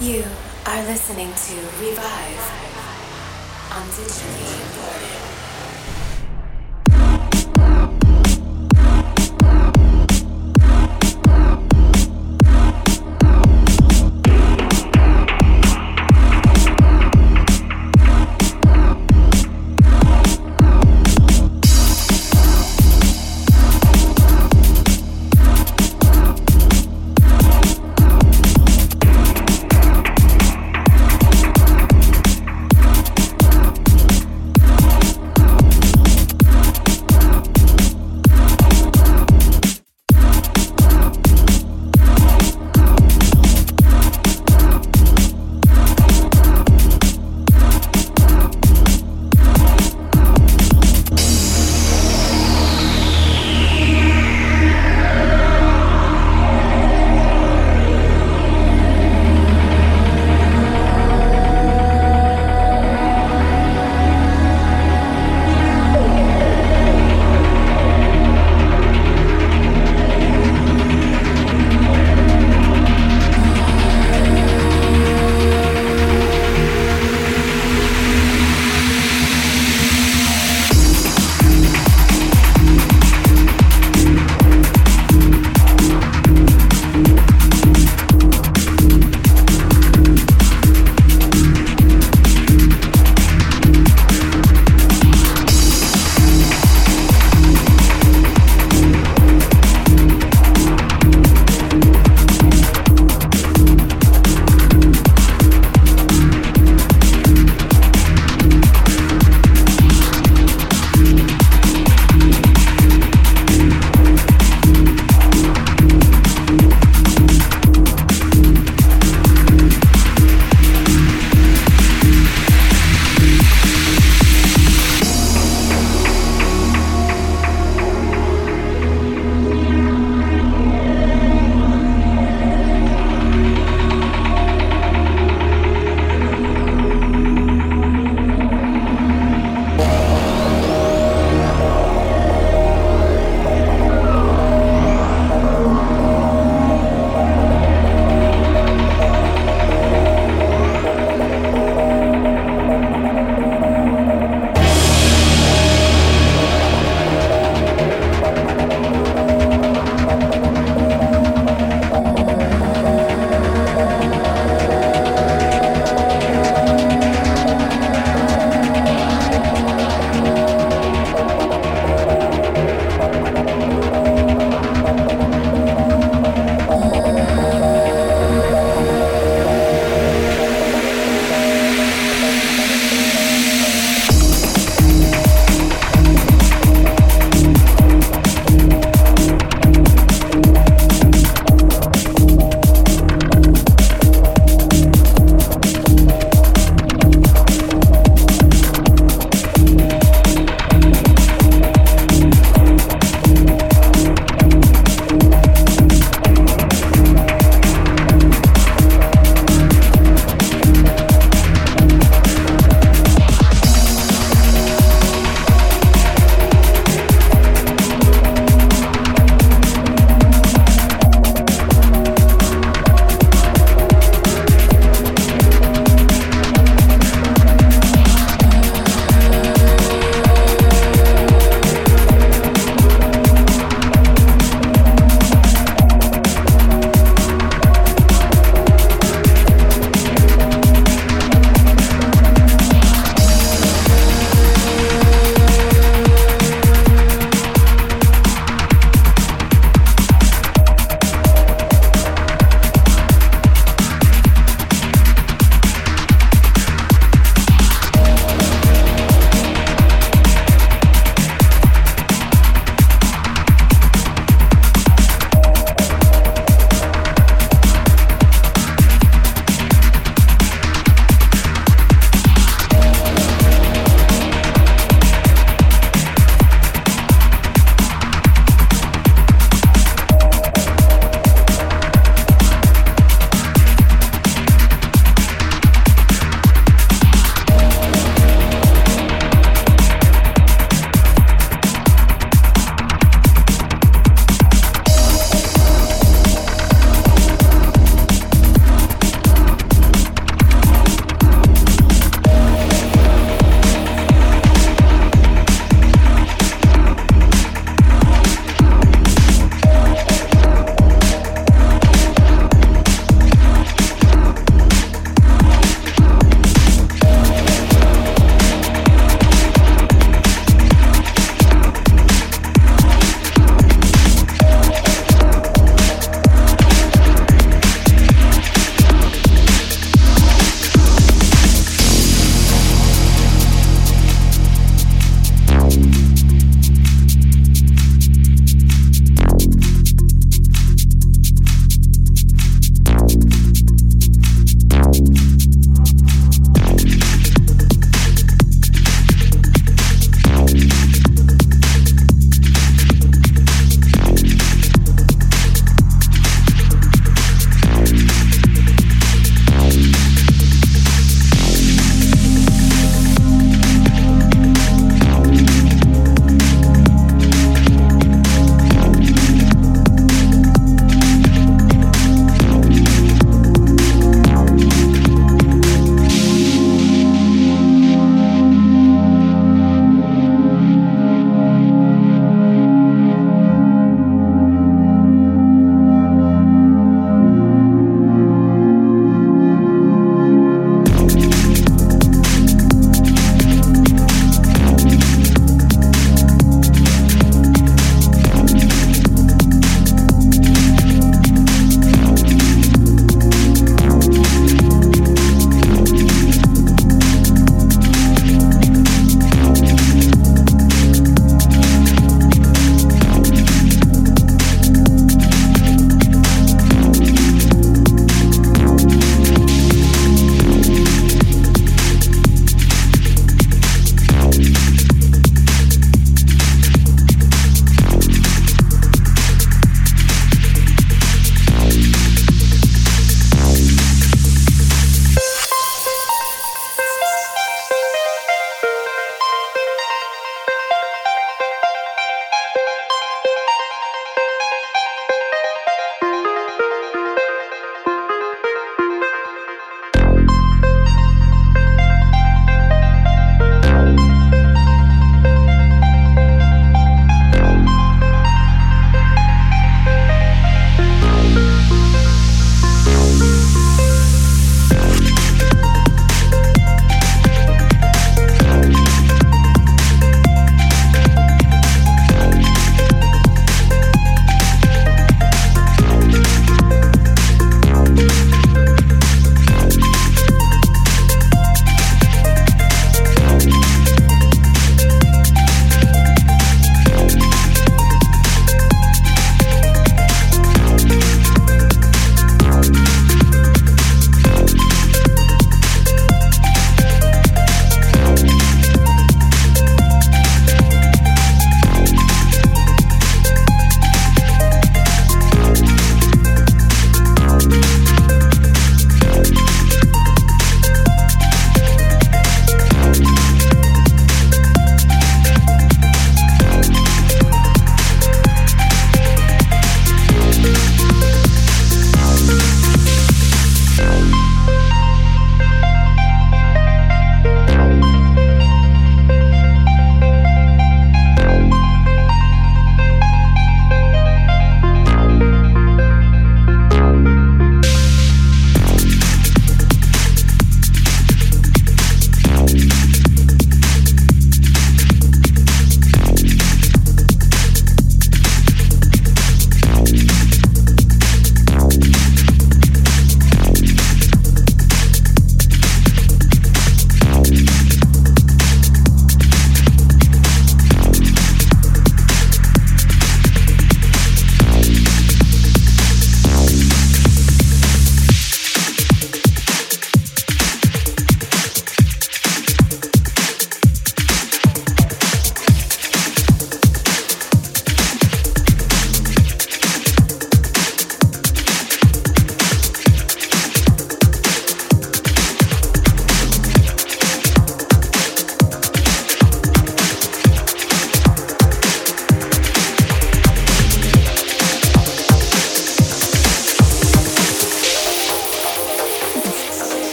You are listening to Revive on Digitally Imported.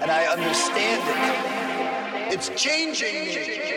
And I understand it. It's changing me.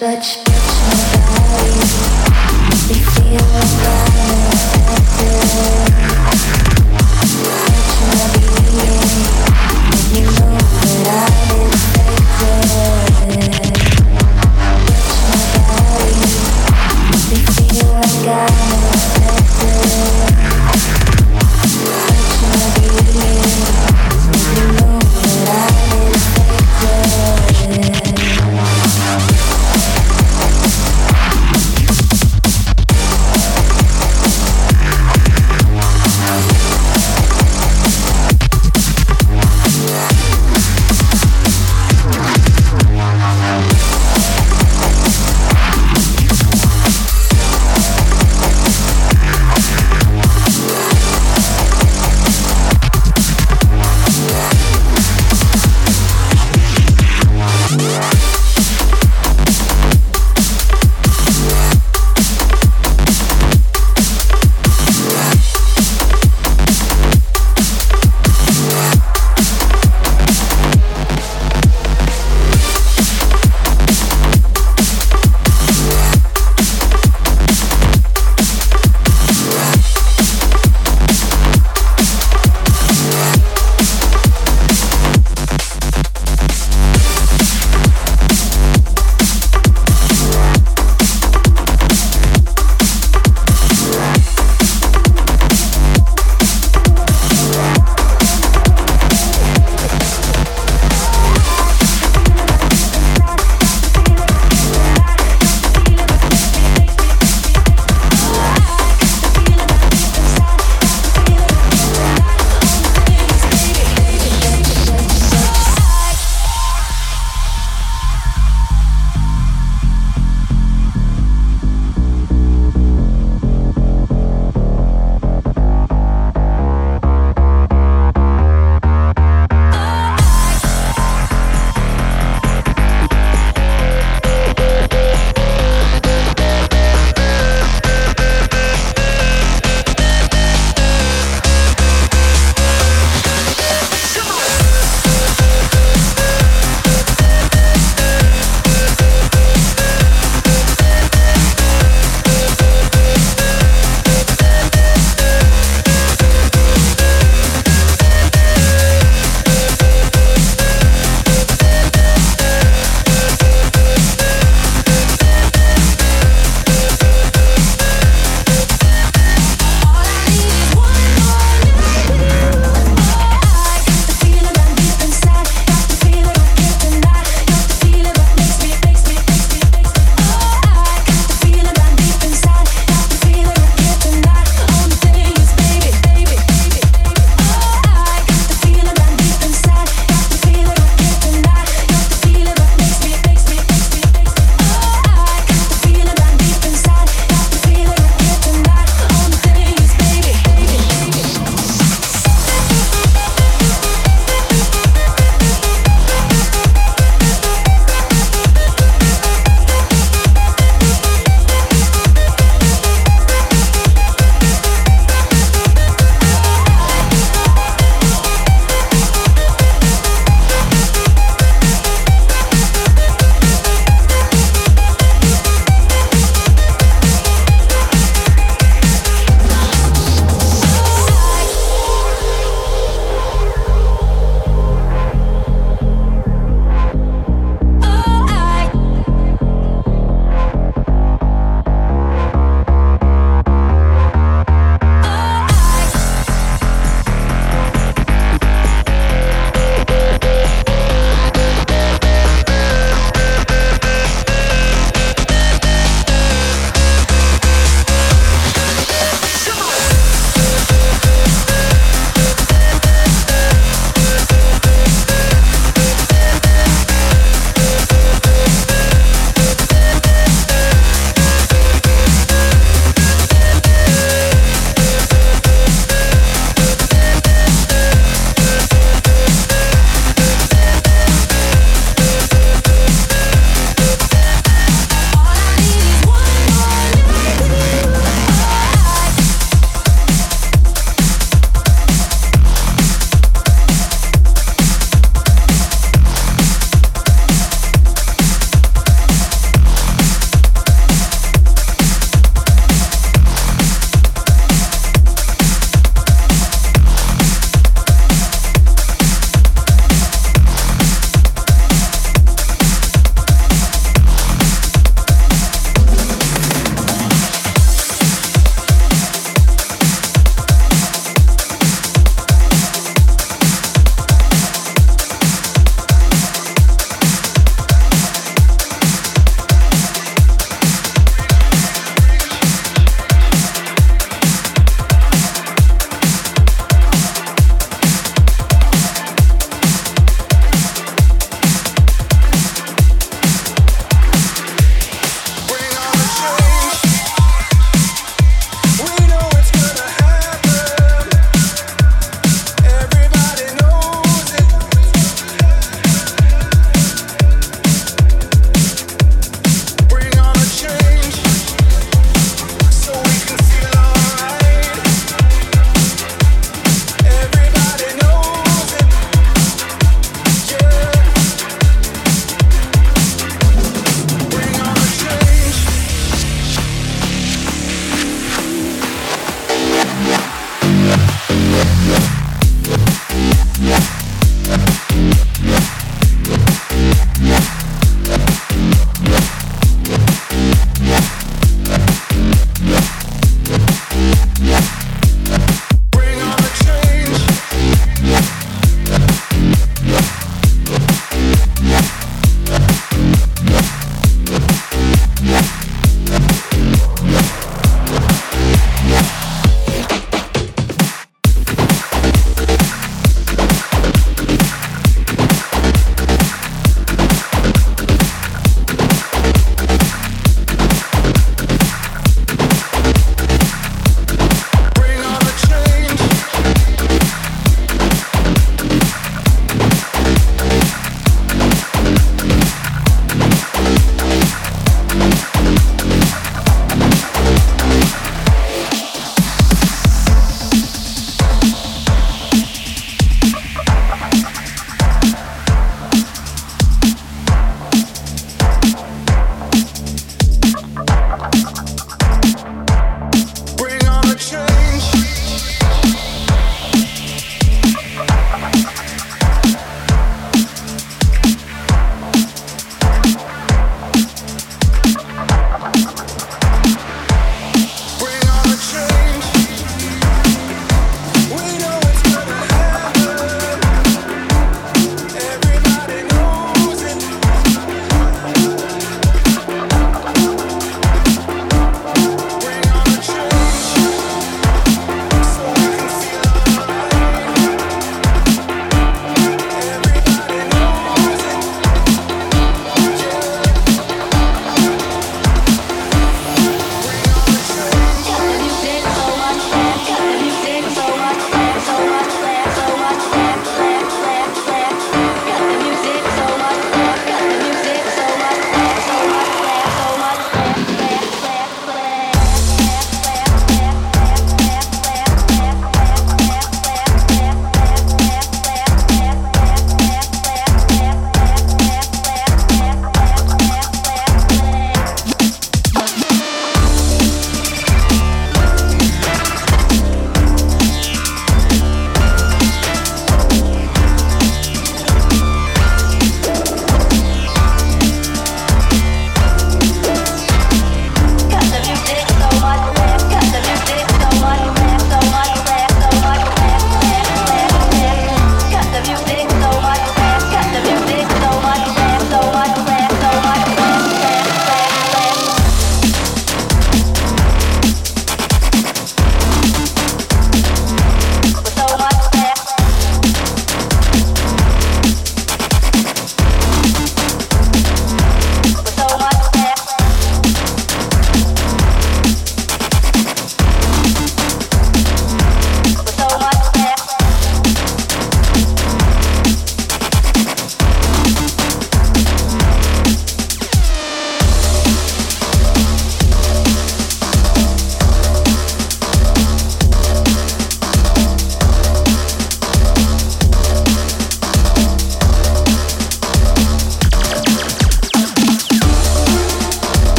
touch, touch.